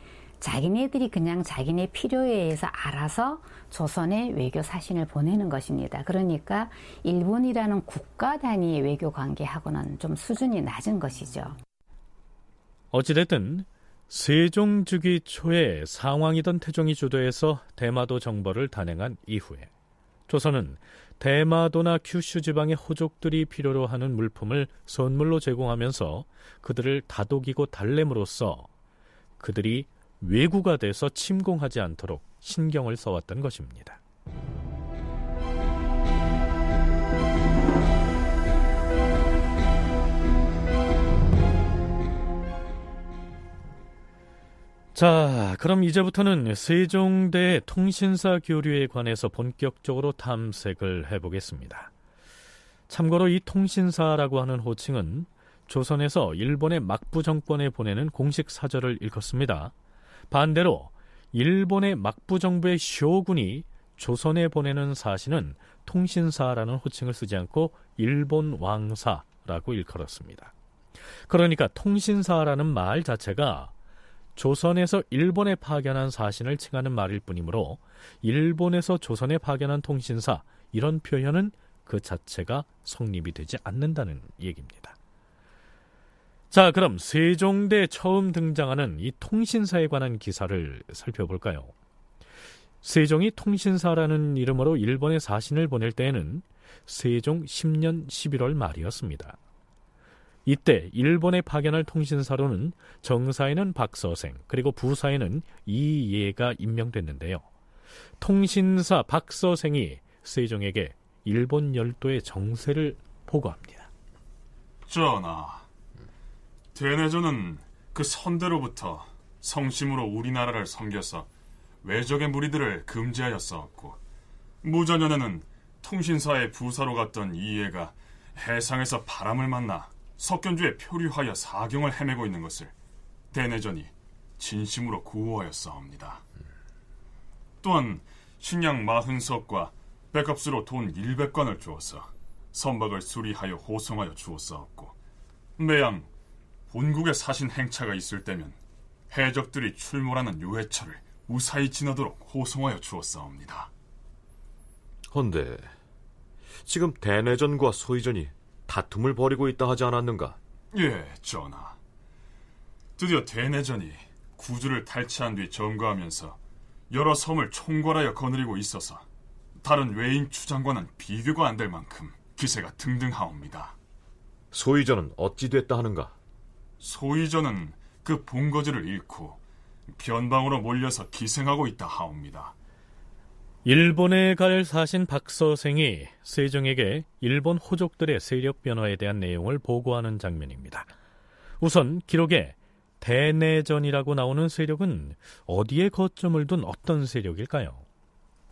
자기네들이 그냥 자기네 필요에 의해서 알아서 조선에 외교 사신을 보내는 것입니다. 그러니까 일본이라는 국가 단위의 외교 관계하고는 좀 수준이 낮은 것이죠. 어찌됐든 세종 즉위 초에 상황이던 태종이 주도해서 대마도 정벌을 단행한 이후에 조선은 대마도나 큐슈 지방의 호족들이 필요로 하는 물품을 선물로 제공하면서 그들을 다독이고 달램으로써 그들이 외구가 돼서 침공하지 않도록 신경을 써왔던 것입니다. 자, 그럼 이제부터는 세종대 통신사 교류에 관해서 본격적으로 탐색을 해보겠습니다. 참고로 이 통신사라고 하는 호칭은 조선에서 일본의 막부 정권에 보내는 공식 사절을 일컫습니다. 반대로 일본의 막부 정부의 쇼군이 조선에 보내는 사신은 통신사라는 호칭을 쓰지 않고 일본 왕사라고 일컬었습니다. 그러니까 통신사라는 말 자체가 조선에서 일본에 파견한 사신을 칭하는 말일 뿐이므로 일본에서 조선에 파견한 통신사 이런 표현은 그 자체가 성립이 되지 않는다는 얘기입니다. 자, 그럼 세종대 처음 등장하는 이 통신사에 관한 기사를 살펴볼까요? 세종이 통신사라는 이름으로 일본에 사신을 보낼 때에는 세종 10년 11월 말이었습니다. 이때 일본에 파견할 통신사로는 정사에는 박서생 그리고 부사에는 이예가 임명됐는데요. 통신사 박서생이 세종에게 일본 열도의 정세를 보고합니다. 전하, 대내전은 그 선대로부터 성심으로 우리나라를 섬겨서 외적의 무리들을 금지하였사옵고 무전연에는 통신사의 부사로 갔던 이해가 해상에서 바람을 만나 석견주에 표류하여 사경을 헤매고 있는 것을 대내전이 진심으로 구호하였사옵니다. 또한 식량 마흔석과 백값으로 돈 100관을 주어서 선박을 수리하여 호송하여 주었사옵고 매양 본국에 사신 행차가 있을 때면 해적들이 출몰하는 유해철을 무사히 지나도록 호송하여 주었사옵니다. 헌데 지금 대내전과 소위전이 다툼을 벌이고 있다 하지 않았는가? 예, 전하. 드디어 대내전이 구주를 탈취한 뒤 점거하면서 여러 섬을 총괄하여 거느리고 있어서 다른 외인 추장과는 비교가 안 될 만큼 기세가 등등하옵니다. 소위전은 어찌 됐다 하는가? 소위전은 그 본거지를 잃고 변방으로 몰려서 기생하고 있다 하옵니다. 일본에 갈 사신 박서생이 세종에게 일본 호족들의 세력 변화에 대한 내용을 보고하는 장면입니다. 우선 기록에 대내전이라고 나오는 세력은 어디에 거점을 둔 어떤 세력일까요?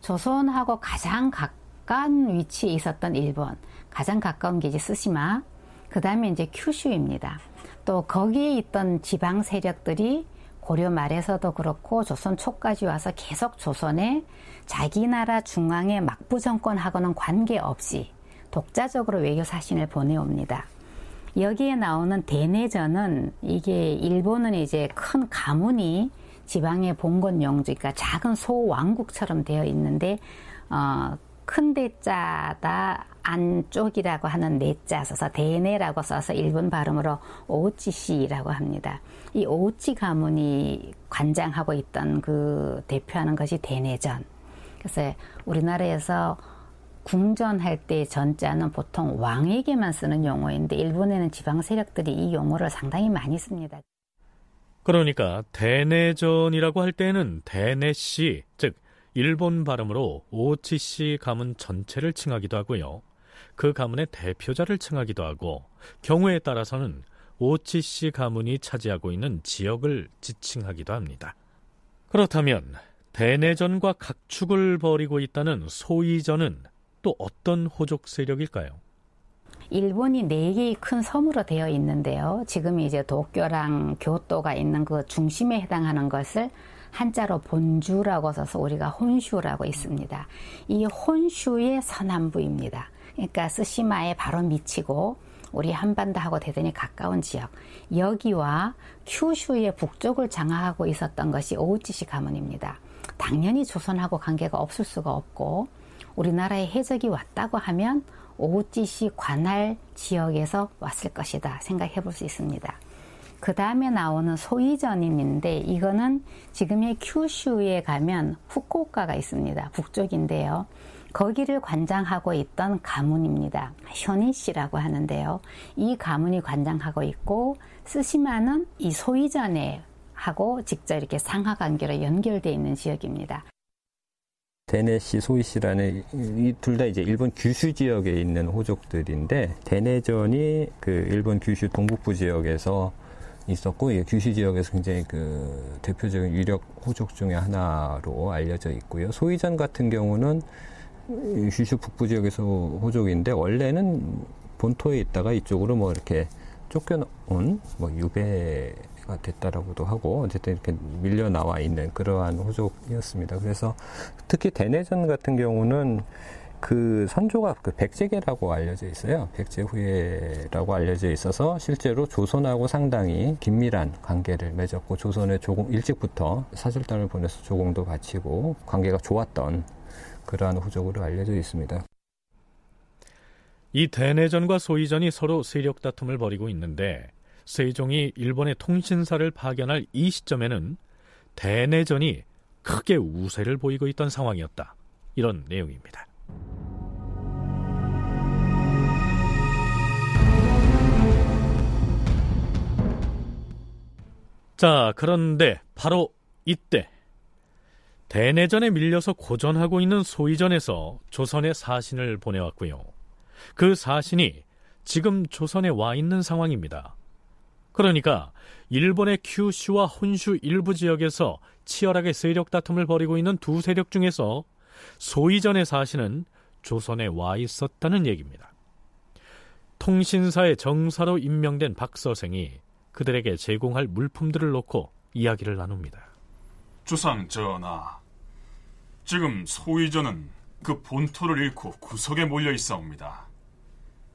조선하고 가장 가까운 위치에 있었던 일본, 가장 가까운 게 이제 스시마, 그 다음에 이제 큐슈입니다. 또 거기에 있던 지방 세력들이 고려 말에서도 그렇고 조선 초까지 와서 계속 조선에 자기 나라 중앙의 막부 정권하고는 관계없이 독자적으로 외교 사신을 보내옵니다. 여기에 나오는 대내전은 이게 일본은 이제 큰 가문이 지방의 봉건 영주, 그러니까 작은 소왕국처럼 되어 있는데 어, 큰 대자다 안쪽이라고 하는 내자 써서 대내라고 써서 일본 발음으로 오우치시라고 합니다. 이 오우치 가문이 관장하고 있던 그 대표하는 것이 대내전. 그래서 우리나라에서 궁전할 때 전자는 보통 왕에게만 쓰는 용어인데 일본에는 지방 세력들이 이 용어를 상당히 많이 씁니다. 그러니까 대내전이라고 할 때는 대내시, 즉 일본 발음으로 오치시 가문 전체를 칭하기도 하고요. 그 가문의 대표자를 칭하기도 하고 경우에 따라서는 오치시 가문이 차지하고 있는 지역을 지칭하기도 합니다. 그렇다면 대내전과 각축을 벌이고 있다는 소이전은 또 어떤 호족 세력일까요? 일본이 네 개의 큰 섬으로 되어 있는데요. 지금 이제 도쿄랑 교토가 있는 그 중심에 해당하는 것을 한자로 본주라고 써서 우리가 혼슈라고 있습니다. 이 혼슈의 서남부입니다. 그러니까 스시마에 바로 미치고 우리 한반도하고 대단히 가까운 지역 여기와 큐슈의 북쪽을 장악하고 있었던 것이 오우치시 가문입니다. 당연히 조선하고 관계가 없을 수가 없고 우리나라에 해적이 왔다고 하면 오우치시 관할 지역에서 왔을 것이다 생각해 볼 수 있습니다. 그 다음에 나오는 소이전임인데 이거는 지금의 큐슈에 가면 후쿠오카가 있습니다. 북쪽인데요. 거기를 관장하고 있던 가문입니다. 현이씨라고 하는데요. 이 가문이 관장하고 있고 스시마는 이 소이전에 하고 직접 이렇게 상하 관계로 연결되어 있는 지역입니다. 대내시, 소이시라는 이 둘 다 이제 일본 규슈 지역에 있는 호족들인데 대내전이 그 일본 규슈 동북부 지역에서 있었고 이 규슈 지역에서 굉장히 그 대표적인 유력 호족 중의 하나로 알려져 있고요. 소이전 같은 경우는 규슈 북부 지역에서 호족인데 원래는 본토에 있다가 이쪽으로 뭐 이렇게 쫓겨온 뭐 유배가 됐다라고도 하고 어쨌든 이렇게 밀려 나와 있는 그러한 호족이었습니다. 그래서 특히 대내전 같은 경우는 그 선조가 그 백제계라고 알려져 있어요. 백제후예라고 알려져 있어서 실제로 조선하고 상당히 긴밀한 관계를 맺었고 조선에 조공 일찍부터 사절단을 보내서 조공도 바치고 관계가 좋았던 그러한 후적으로 알려져 있습니다. 이 대내전과 소이전이 서로 세력 다툼을 벌이고 있는데 세종이 일본의 통신사를 파견할 이 시점에는 대내전이 크게 우세를 보이고 있던 상황이었다. 이런 내용입니다. 자, 그런데 바로 이때 대내전에 밀려서 고전하고 있는 소이전에서 조선의 사신을 보내왔고요. 그 사신이 지금 조선에 와 있는 상황입니다. 그러니까 일본의 큐슈와 혼슈 일부 지역에서 치열하게 세력 다툼을 벌이고 있는 두 세력 중에서 소이전의 사신은 조선에 와 있었다는 얘기입니다. 통신사의 정사로 임명된 박서생이 그들에게 제공할 물품들을 놓고 이야기를 나눕니다. 주상 전하, 지금 소이전은 그 본토를 잃고 구석에 몰려 있사옵니다.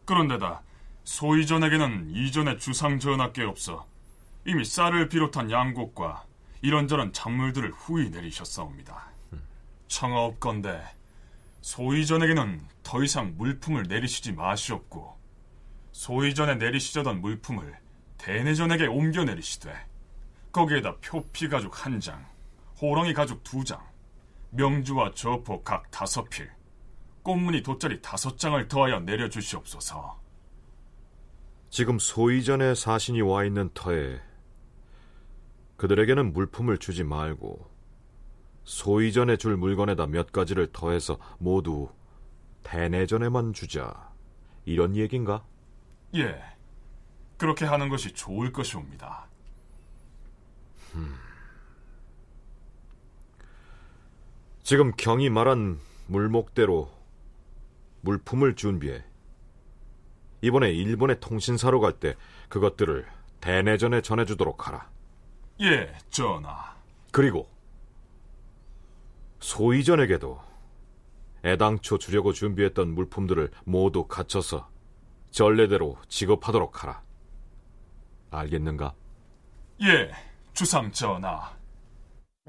그런데다 소이전에게는 이전의 주상 전하께 없어 이미 쌀을 비롯한 양곡과 이런저런 작물들을 후히 내리셨사옵니다. 청하옵건대 소이전에게는 더 이상 물품을 내리시지 마시옵고 소이전에 내리시려던 물품을 대내전에게 옮겨 내리시되 거기에다 표피 가죽 한 장, 호랑이 가죽 두 장, 명주와 저포 각 다섯 필, 꽃무늬 돗자리 다섯 장을 더하여 내려주시옵소서. 지금 소이전에 사신이 와 있는 터에 그들에게는 물품을 주지 말고 소이전에 줄 물건에다 몇 가지를 더해서 모두 대내전에만 주자. 이런 얘긴가? 예, 그렇게 하는 것이 좋을 것이옵니다. 음. 지금 경이 말한 물목대로 물품을 준비해 이번에 일본의 통신사로 갈 때 그것들을 대내전에 전해주도록 하라. 예, 전하. 그리고 소이전에게도 애당초 주려고 준비했던 물품들을 모두 갖춰서 전례대로 지급하도록 하라. 알겠는가? 예, 주상 전하.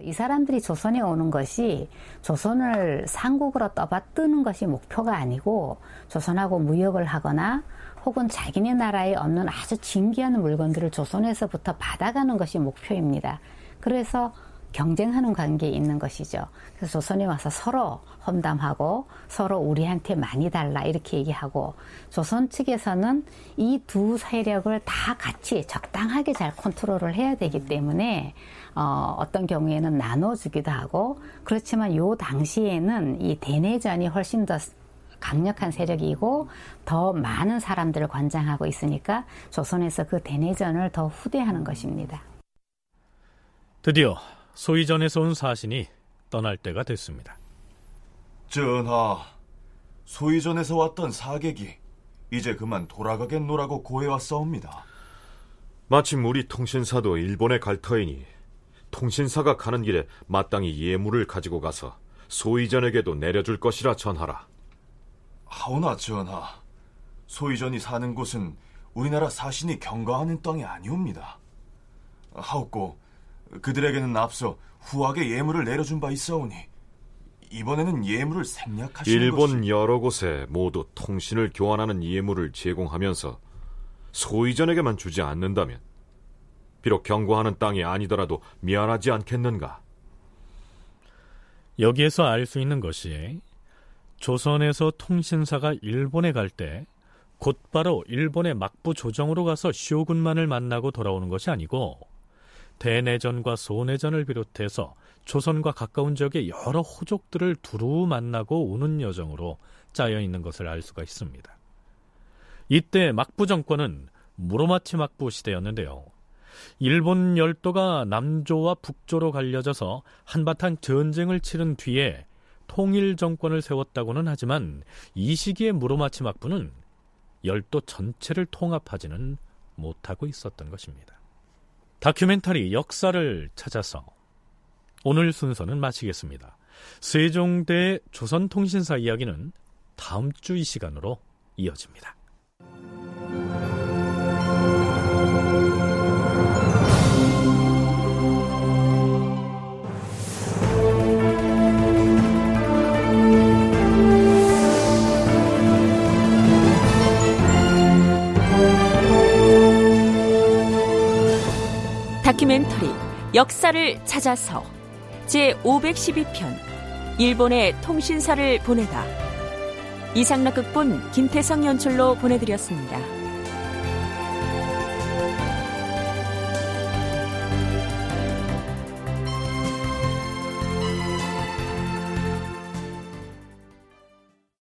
이 사람들이 조선에 오는 것이 조선을 상국으로 떠받드는 것이 목표가 아니고 조선하고 무역을 하거나 혹은 자기네 나라에 없는 아주 진귀한 물건들을 조선에서부터 받아가는 것이 목표입니다. 그래서 경쟁하는 관계에 있는 것이죠. 그래서 조선에 와서 서로 험담하고 서로 우리한테 많이 달라 이렇게 얘기하고 조선 측에서는 이 두 세력을 다 같이 적당하게 잘 컨트롤을 해야 되기 때문에 어, 어떤 경우에는 나눠주기도 하고 그렇지만 요 당시에는 이 대내전이 훨씬 더 강력한 세력이고 더 많은 사람들을 관장하고 있으니까 조선에서 그 대내전을 더 후대하는 것입니다. 드디어 소이전에서 온 사신이 떠날 때가 됐습니다. 전하, 소이전에서 왔던 사객이 이제 그만 돌아가겠노라고 고해왔사옵니다. 마침 우리 통신사도 일본에 갈 터이니 통신사가 가는 길에 마땅히 예물을 가지고 가서 소이전에게도 내려줄 것이라 전하라. 하오나 전하, 소이전이 사는 곳은 우리나라 사신이 경과하는 땅이 아니옵니다. 하옵고 그들에게는 앞서 후하게 예물을 내려준 바 있사오니 이번에는 예물을 생략하시는 일본 것이... 여러 곳에 모두 통신을 교환하는 예물을 제공하면서 소이전에게만 주지 않는다면 비록 경고하는 땅이 아니더라도 미안하지 않겠는가? 여기에서 알 수 있는 것이 조선에서 통신사가 일본에 갈 때 곧바로 일본의 막부 조정으로 가서 쇼군만을 만나고 돌아오는 것이 아니고 대내전과 소내전을 비롯해서 조선과 가까운 지역의 여러 호족들을 두루 만나고 오는 여정으로 짜여 있는 것을 알 수가 있습니다. 이때 막부 정권은 무로마치 막부 시대였는데요. 일본 열도가 남조와 북조로 갈려져서 한바탕 전쟁을 치른 뒤에 통일 정권을 세웠다고는 하지만 이 시기의 무로마치 막부는 열도 전체를 통합하지는 못하고 있었던 것입니다. 다큐멘터리 역사를 찾아서 오늘 순서는 마치겠습니다. 세종대 조선통신사 이야기는 다음 주 이 시간으로 이어집니다. 다큐멘터리 역사를 찾아서 제 512편 일본의 통신사를 보내다 이상락 극본 김태성 연출로 보내드렸습니다.